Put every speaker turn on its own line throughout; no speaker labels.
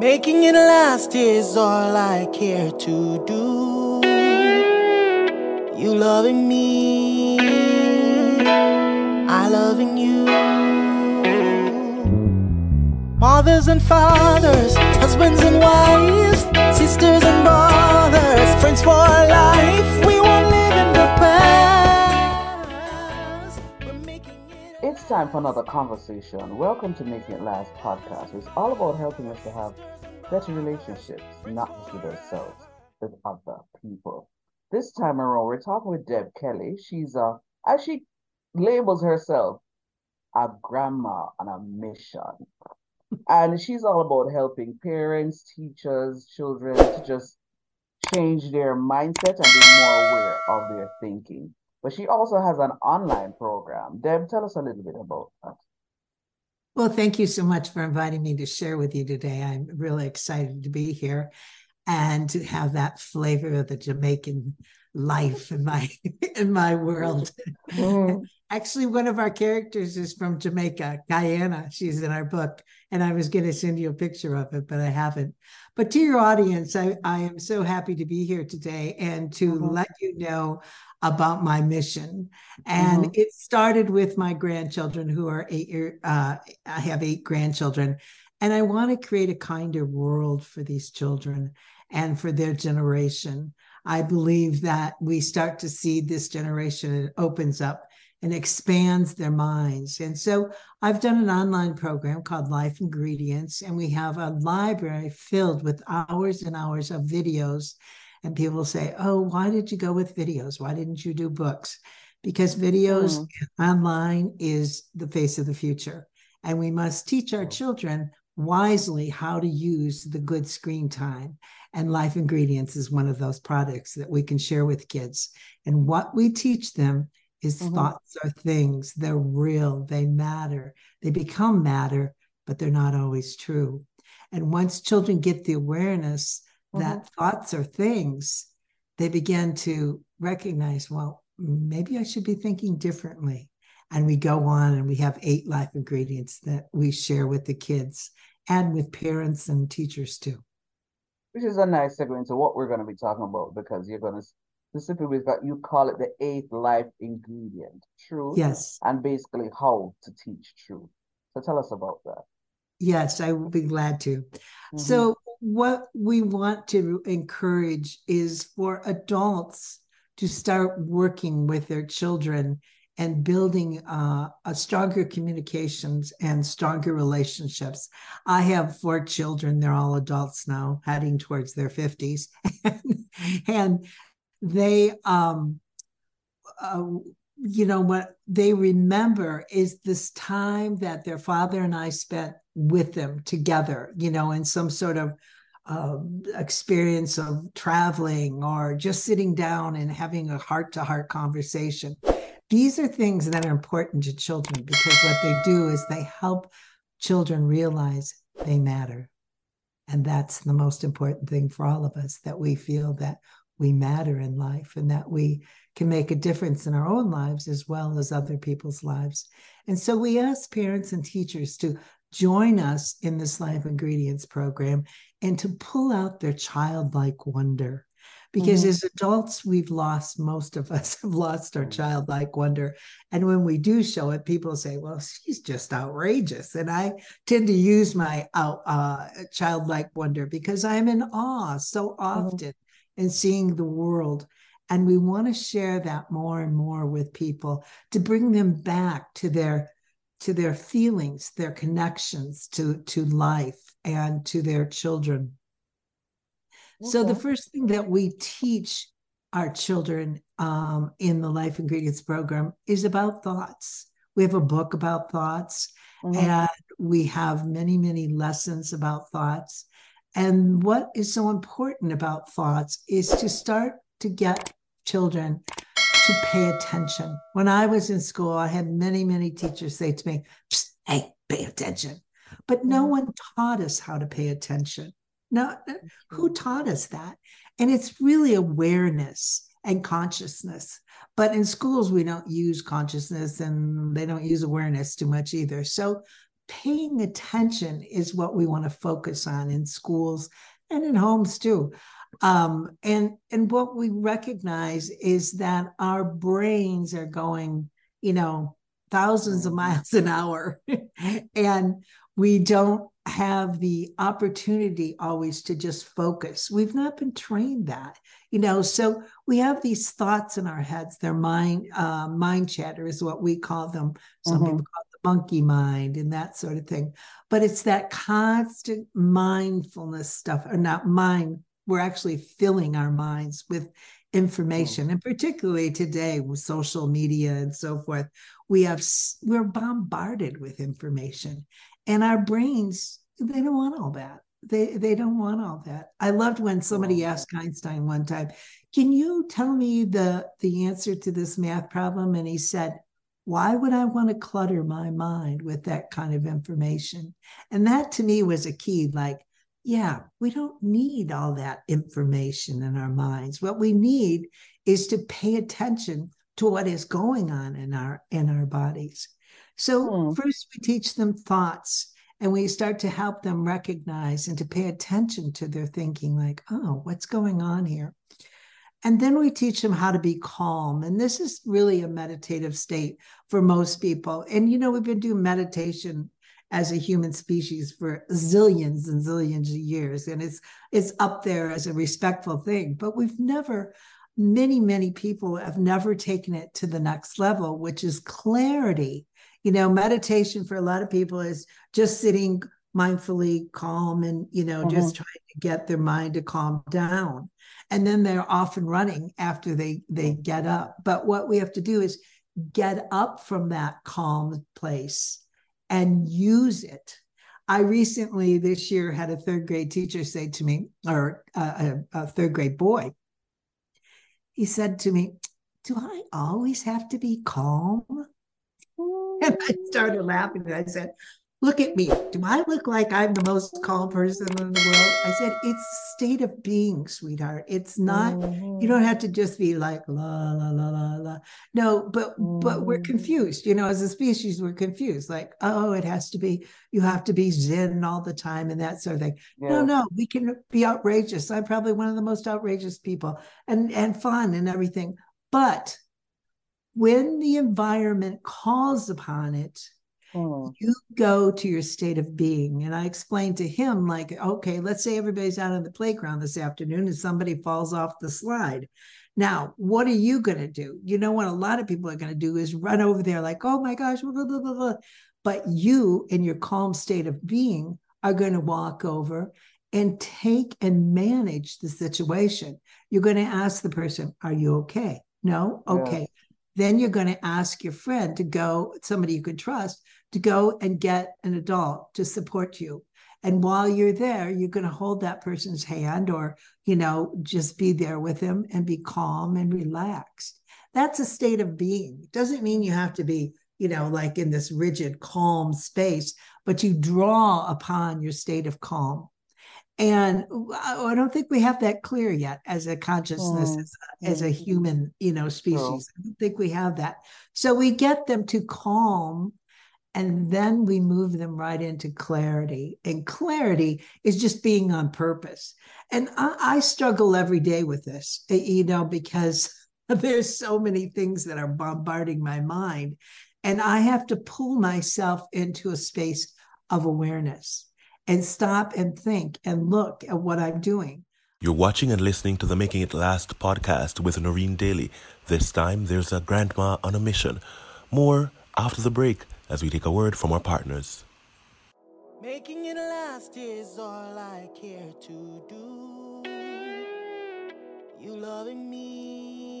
Making it last is all I care to do. You loving me, I loving you. Mothers and fathers, husbands and wives, sisters and brothers, friends for life. We
time for another conversation. Welcome to Making It Last podcast. It's all about helping us to have better relationships, not just with ourselves, with other people. This time around, we're talking with Deb Kelly. She's a, as she labels herself, a grandma on a mission. And she's all about helping parents, teachers, children to just change their mindset and be more aware of their thinking. But she also has an online program. Deb, tell us a little bit about that.
Well, thank you so much for inviting me to share with you today. I'm really excited to be here and to have that flavor of the Jamaican life in my in my world.
Mhm.
Actually, one of our characters is from Jamaica, Guyana. She's in our book, and I was going to send you a picture of it, but I haven't. But to your audience, I, I am so happy to be here today and to
Mhm.
let you know about my mission. And
Mhm.
it started with my grandchildren, who are eight year. Uh, I have eight grandchildren, and I want to create a kinder world for these children and for their generation. I believe that we start to see this generation, it opens up and expands their minds. And so I've done an online program called Life Ingredients, and we have a library filled with hours and hours of videos. And people say, Oh, why did you go with videos? Why didn't you do books? Because videos online is the face of the future. And we must teach our children wisely how to use the good screen time. And Life Ingredients is one of those products that we can share with kids. And what we teach them is
Mhm.
thoughts are things, they're real, they matter, they become matter, but they're not always true. And once children get the awareness that thoughts are things, they begin to recognize, well, maybe I should be thinking differently. And we go on and we have eight life ingredients that we share with the kids and with parents and teachers too.
Which is a nice segue into what we're going to be talking about because you're going to specifically that you call it the eighth life ingredient, truth,
Yes.
and basically how to teach truth. So tell us about that.
Yes, I will be glad to.
Mhm.
So, what we want to encourage is for adults to start working with their children and building uh, a stronger communications and stronger relationships. I have four children; they're all adults now, heading towards their fifties, and they um, uh, you know what they remember is this time that their father and I spent with them together, you know, in some sort of uh, experience of traveling or just sitting down and having a heart to heart conversation. These are things that are important to children because what they do is they help children realize they matter. And that's the most important thing for all of us that we feel that we matter in life and that we can make a difference in our own lives as well as other people's lives. And so we ask parents and teachers to join us in this Life Ingredients program and to pull out their childlike wonder. Because
Mhm.
as adults, we've lost, most of us have lost our
Mhm.
childlike wonder. And when we do show it, people say, well, she's just outrageous. And I tend to use my out, uh, childlike wonder because I'm in awe so often in seeing the world. And we want to share that more and more with people to bring them back to their to their feelings, their connections to to life and to their children. So the first thing that we teach our children um, in the Life Ingredients program is about thoughts. We have a book about thoughts,
Mhm.
and we have many, many lessons about thoughts. And what is so important about thoughts is to start to get children to pay attention. When I was in school, I had many, many teachers say to me, Hey, pay attention. But no
Mhm.
one taught us how to pay attention. No, who taught us that? And it's really awareness and consciousness. But in schools, we don't use consciousness and they don't use awareness too much either. So paying attention is what we want to focus on in schools and in homes too. Um, and and what we recognize is that our brains are going, you know, thousands of miles an hour, and we don't have the opportunity always to just focus. We've not been trained that, you know. So we have these thoughts in our heads. They're mind uh, mind chatter is what we call them. Some mm-hmm. people call monkey mind and that sort of thing. But it's that constant mindfulness stuff, or not mind. We're actually filling our minds with information, hmm. and particularly today with social media and so forth, we have we're bombarded with information, and our brains they don't want all that. They they don't want all that. I loved when somebody asked Einstein one time, "Can you tell me the the answer to this math problem?" And he said, why would I want to clutter my mind with that kind of information? And that to me was a key like, yeah, we don't need all that information in our minds. What we need is to pay attention to what is going on in our in our bodies. So hmm. first we teach them thoughts and we start to help them recognize and to pay attention to their thinking like, oh, what's going on here? And then we teach them how to be calm. And this is really a meditative state for most people. And, you know, we've been doing meditation as a human species for zillions and zillions of years. And it's it's up there as a respectful thing. But we've never, many, many people have never taken it to the next level, which is clarity. You know, meditation for a lot of people is just sitting mindfully calm and, you know, mm-hmm. just trying to get their mind to calm down and then they're off and running after they they get up. But what we have to do is get up from that calm place and use it. I recently this year had a third grade teacher say to me or a, a third grade boy he said to me do i always have to be calm? And i started laughing. And i said look at me. Do I look like I'm the most calm person in the world? I said, it's a state of being, sweetheart. It's not, mm-hmm. you don't have to just be like la la la la la. No, but mm-hmm. but we're mm-hmm. confused. You know, as a species, we're confused. Like, oh, it has to be, you have to be zen all the time and that sort of thing. Yeah. No, no, we can be outrageous. I'm probably one of the most outrageous people and and fun and everything. But when the environment calls upon it, Hmm. You go to your state of being. And I explained to him, like, okay, let's say everybody's out on the playground this afternoon and somebody falls off the slide. Now, what are you going to do? You know what a lot of people are going to do is run over there, like, oh my gosh, blah, blah, blah, blah. But you, in your calm state of being, are going to walk over and take and manage the situation. You're going to ask the person, Are you okay? No? Okay. Yeah. Then you're going to ask your friend to go, somebody you can trust, to go and get an adult to support you. And while you're there, you're going to hold that person's hand or, you know, just be there with them and be calm and relaxed. That's a state of being. It doesn't mean you have to be, you know, like in this rigid, calm space, but you draw upon your state of calm. And I don't think we have that clear yet as a consciousness, mm. as, a, as, a, mm-hmm. human, you know, species. Oh. I don't think we have that. So we get them to calm and then we move them right into clarity. And clarity is just being on purpose. And I, I struggle every day with this, you know, because there's so many things that are bombarding my mind. And I have to pull myself into a space of awareness and stop and think and look at what I'm doing.
You're watching and listening to the Making It Last podcast with Noreen Daly. This time, there's a grandma on a mission. More after the break as we take a word from our partners.
Making it last is all I care to do. You loving me,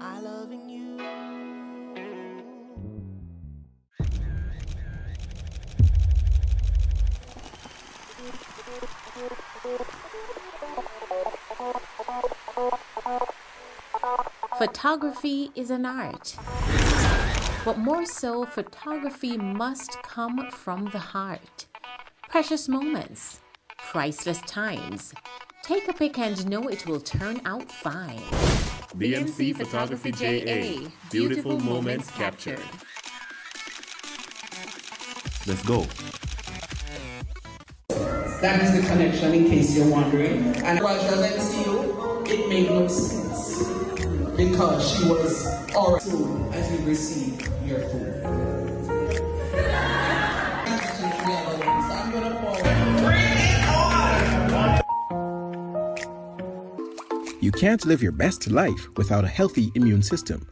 I loving you.
Photography is an art. But more so, photography must come from the heart. Precious moments, priceless times. Take a pic and know it will turn out fine.
BMC Photography JA. Beautiful moments captured.
Let's go.
That is the connection, in case you're wondering. And while she was NCO, it made no sense because she was our food as you receive your food.
You can't live your best life without a healthy immune system.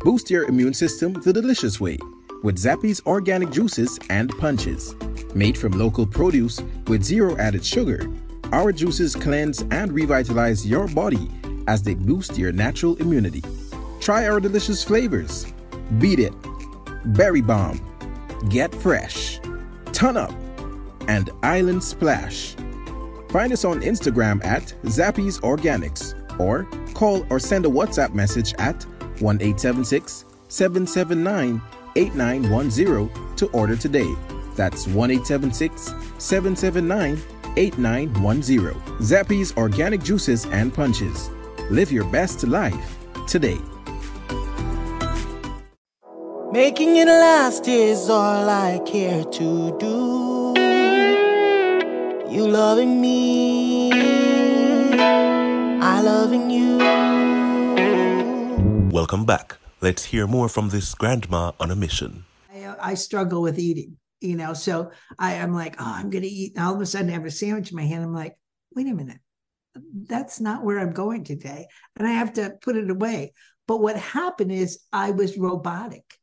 Boost your immune system the delicious way with Zappy's organic juices and punches. Made from local produce with zero added sugar, our juices cleanse and revitalize your body as they boost your natural immunity. Try our delicious flavors Beat It, Berry Bomb, Get Fresh, Ton Up, and Island Splash. Find us on Instagram at Zappy's Organics or call or send a WhatsApp message at 1 876 779 8910 to order today. That's 1 876 779 8910. Zappy's Organic Juices and Punches. Live your best life today.
Making it last is all I care to do. You loving me, I loving you.
Welcome back. Let's hear more from this grandma on a mission.
I, uh, I struggle with eating, you know, so I, I'm like, oh, I'm going to eat. And all of a sudden, I have a sandwich in my hand. I'm like, wait a minute, that's not where I'm going today. And I have to put it away. But what happened is I was robotic.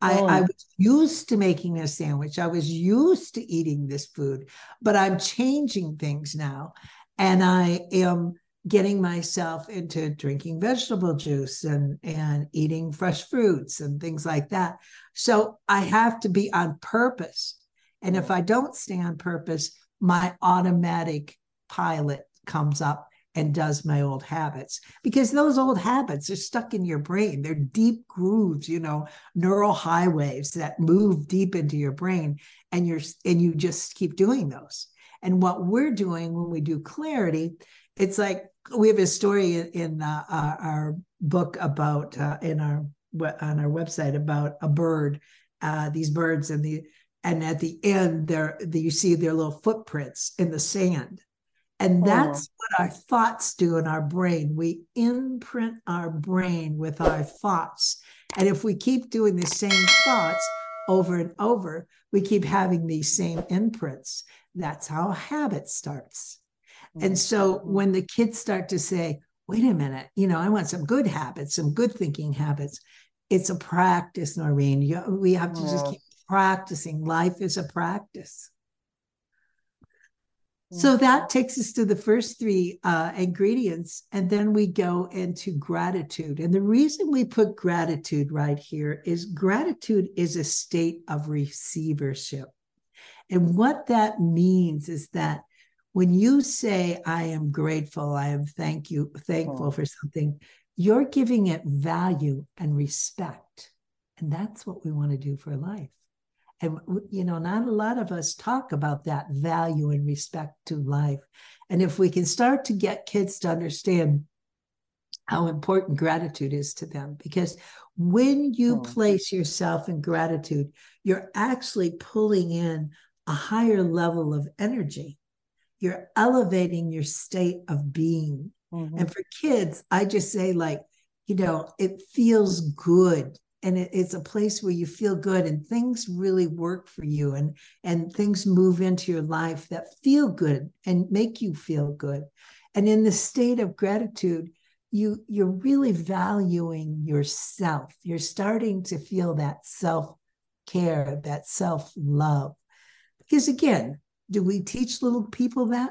I,
Oh.
I was used to making a sandwich. I was used to eating this food, but I'm changing things now. And I am getting myself into drinking vegetable juice and, and eating fresh fruits and things like that. So I have to be on purpose. And if mm. I don't stay on purpose, my automatic pilot comes up and does my old habits because those old habits are stuck in your brain. They're deep grooves, you know, neural highways that move deep into your brain and you're and you just keep doing those. And what we're doing when we do clarity, it's like we have a story in, uh, our, our book about uh, in our on our website about a bird, uh, these birds and the and at the end there you see their little footprints in the sand and
Oh.
that's what our thoughts do in our brain we imprint our brain with our thoughts and if we keep doing the same thoughts over and over we keep having these same imprints that's how habit starts and mm. so when the kids start to say, wait a minute, you know, I want some good habits, some good thinking habits, it's a practice, Noreen. You, we have to just keep practicing. Life is a practice. So that takes us to the first three uh, ingredients, and then we go into gratitude. And the reason we put gratitude right here is gratitude is a state of receivership. And what that means is that when you say, I am grateful, I am thank you, thankful
Oh.
for something, you're giving it value and respect. And that's what we want to do for life. And, you know, not a lot of us talk about that value and respect to life. And if we can start to get kids to understand how important gratitude is to them, because when you
Hmm.
place yourself in gratitude, you're actually pulling in a higher level of energy. You're elevating your state of being.
Mhm.
And for kids, I just say, like, you know, it feels good. And it, it's a place where you feel good and things really work for you and and things move into your life that feel good and make you feel good. And in the state of gratitude, you you're really valuing yourself. You're starting to feel that self-care, that self-love. Because again, do we teach little people that?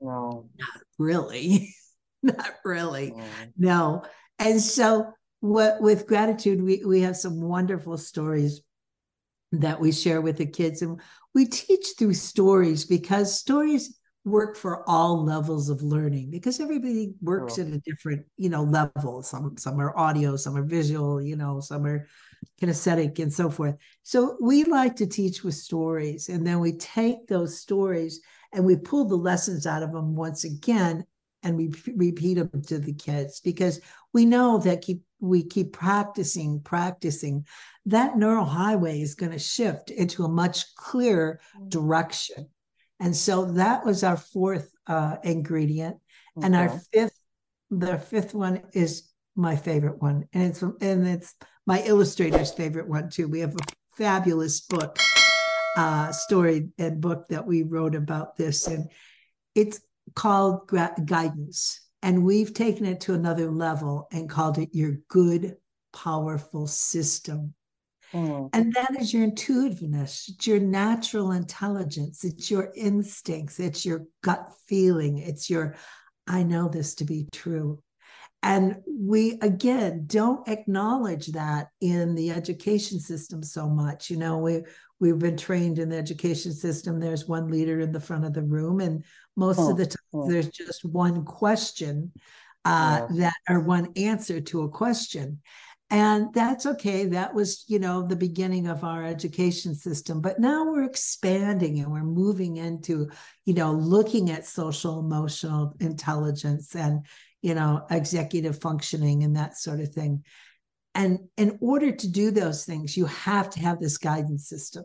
No.
Not really? Not really.
no.
No. And so what with gratitude, we, we have some wonderful stories that we share with the kids. And we teach through stories because stories work for all levels of learning because everybody works
Sure.
at a different, you know, level. Some some are audio, some are visual, you know, some are kinesthetic and so forth. So we like to teach with stories. And then we take those stories and we pull the lessons out of them once again and we repeat them to the kids because we know that keep we keep practicing, practicing, that neural highway is going to shift into a much clearer direction. And so that was our fourth uh, ingredient. Okay. And our fifth, the fifth one is my favorite one. And it's and it's my illustrator's favorite one too. We have a fabulous book, uh, story and book that we wrote about this. And it's called guidance. And we've taken it to another level and called it your good, powerful system. Mm. And that is your intuitiveness, it's your natural intelligence, it's your instincts, it's your gut feeling, it's your, I know this to be true. And we, again, don't acknowledge that in the education system so much. You know, we, we've been trained in the education system. There's one leader in the front of the room, and most oh, of the time, oh. there's just one question uh, yes. that or one answer to a question and that's okay that was you know the beginning of our education system but now we're expanding and we're moving into you know looking at social emotional intelligence and you know executive functioning and that sort of thing and in order to do those things you have to have this guidance system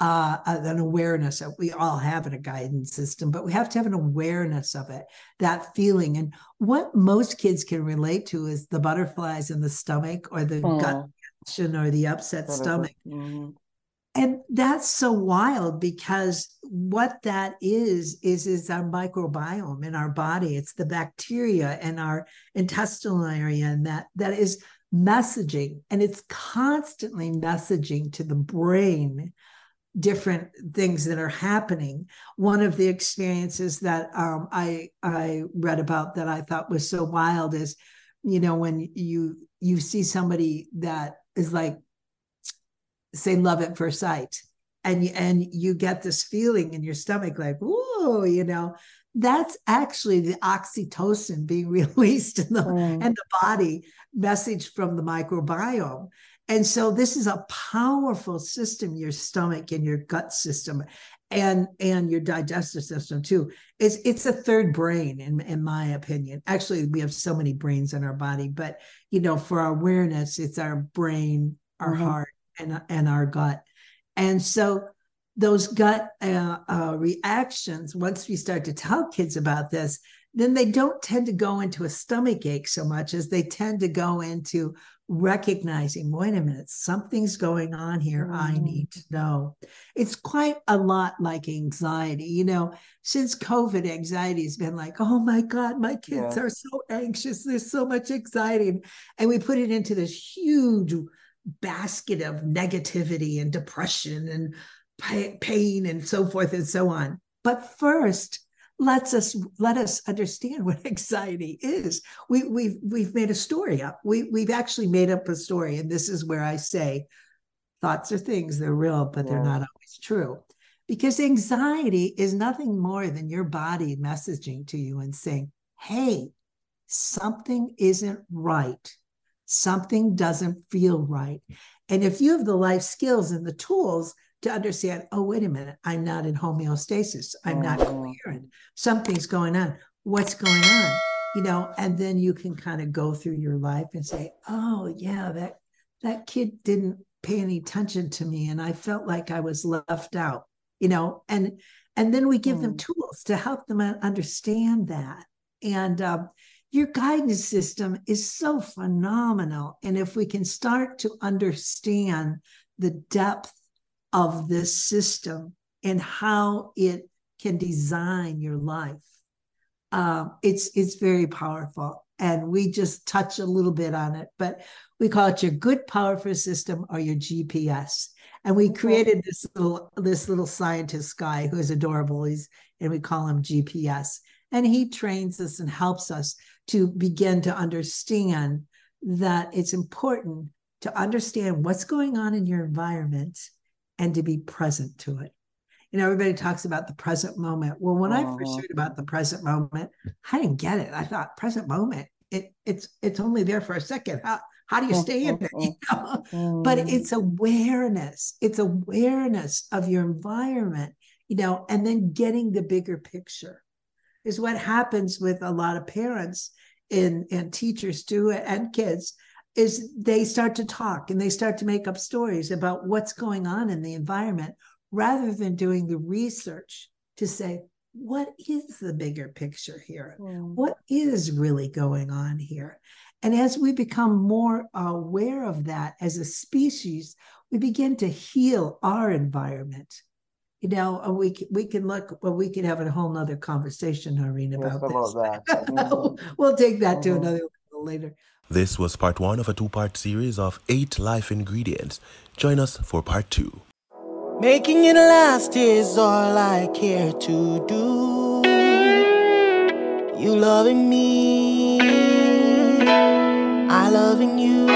uh, an awareness of we all have in a guidance system but we have to have an awareness of it that feeling and what most kids can relate to is the butterflies in the stomach or the oh. gut reaction or the upset that stomach mm-hmm. and that's so wild because what that is is is our microbiome in our body it's the bacteria in our intestinal area and that that is messaging and it's constantly messaging to the brain different things that are happening. One of the experiences that um, I I read about that I thought was so wild is, you know, when you you see somebody that is like, say, love at first sight, and and you get this feeling in your stomach like, whoa, you know, that's actually the oxytocin being released in the mm. in the body message from the microbiome and so this is a powerful system, your stomach and your gut system and and your digestive system too. It's it's a third brain in, in my opinion. Actually, we have so many brains in our body, but you know, for our awareness, it's our brain, our mm-hmm. heart, and and our gut. And so those gut uh, uh, reactions, once we start to tell kids about this, then they don't tend to go into a stomach ache so much as they tend to go into recognizing wait a minute something's going on here mm. i need to know it's quite a lot like anxiety you know since covid anxiety has been like oh my god my kids yeah. are so anxious there's so much anxiety and we put it into this huge basket of negativity and depression and pain and so forth and so on but first lets us let us understand what anxiety is. We, we've we've made a story up. We we've actually made up a story, and this is where I say, thoughts are things they're real, but they're not always true. Because anxiety is nothing more than your body messaging to you and saying, "Hey, something isn't right. Something doesn't feel right." And if you have the life skills and the tools to understand, oh, wait a minute, I'm not in homeostasis. I'm not oh. coherent. Something's going on. What's going on? You know, and then you can kind of go through your life and say, oh, yeah, that that kid didn't pay any attention to me and I felt like I was left out, you know, and and then we give mm. them tools to help them understand that. And um, your guidance system is so phenomenal. And if we can start to understand the depth of this system and how it can design your life. Um, it's it's very powerful, and we just touch a little bit on it, but we call it your good powerful system or your GPS. And we created this little this little scientist guy who is adorable. He's and we call him GPS, and he trains us and helps us to begin to understand that it's important to understand what's going on in your environment and to be present to it. You know, everybody talks about the present moment. Well, when I first heard about the present moment, I didn't get it. I thought present moment, it it's it's only there for a second. How how do you stay in it? You know? But mm. it's awareness. It's awareness of your environment, you know, and then getting the bigger picture is what happens with a lot of parents and, and teachers too and kids is they start to talk and they start to make up stories about what's going on in the environment rather than doing the research to say, what is the bigger picture here?
Mm.
What is really going on here? And as we become more aware of that as a species, we begin to heal our environment. You know, we we can look. Well, we could have a whole nother conversation,
Yes,
about,
about
this.
that. Mhm.
we'll take that to
Mhm.
another level later.
This was part one of a two part series of eight life ingredients. Join us for part two.
Making it last is all I care to do. You loving me, I loving you.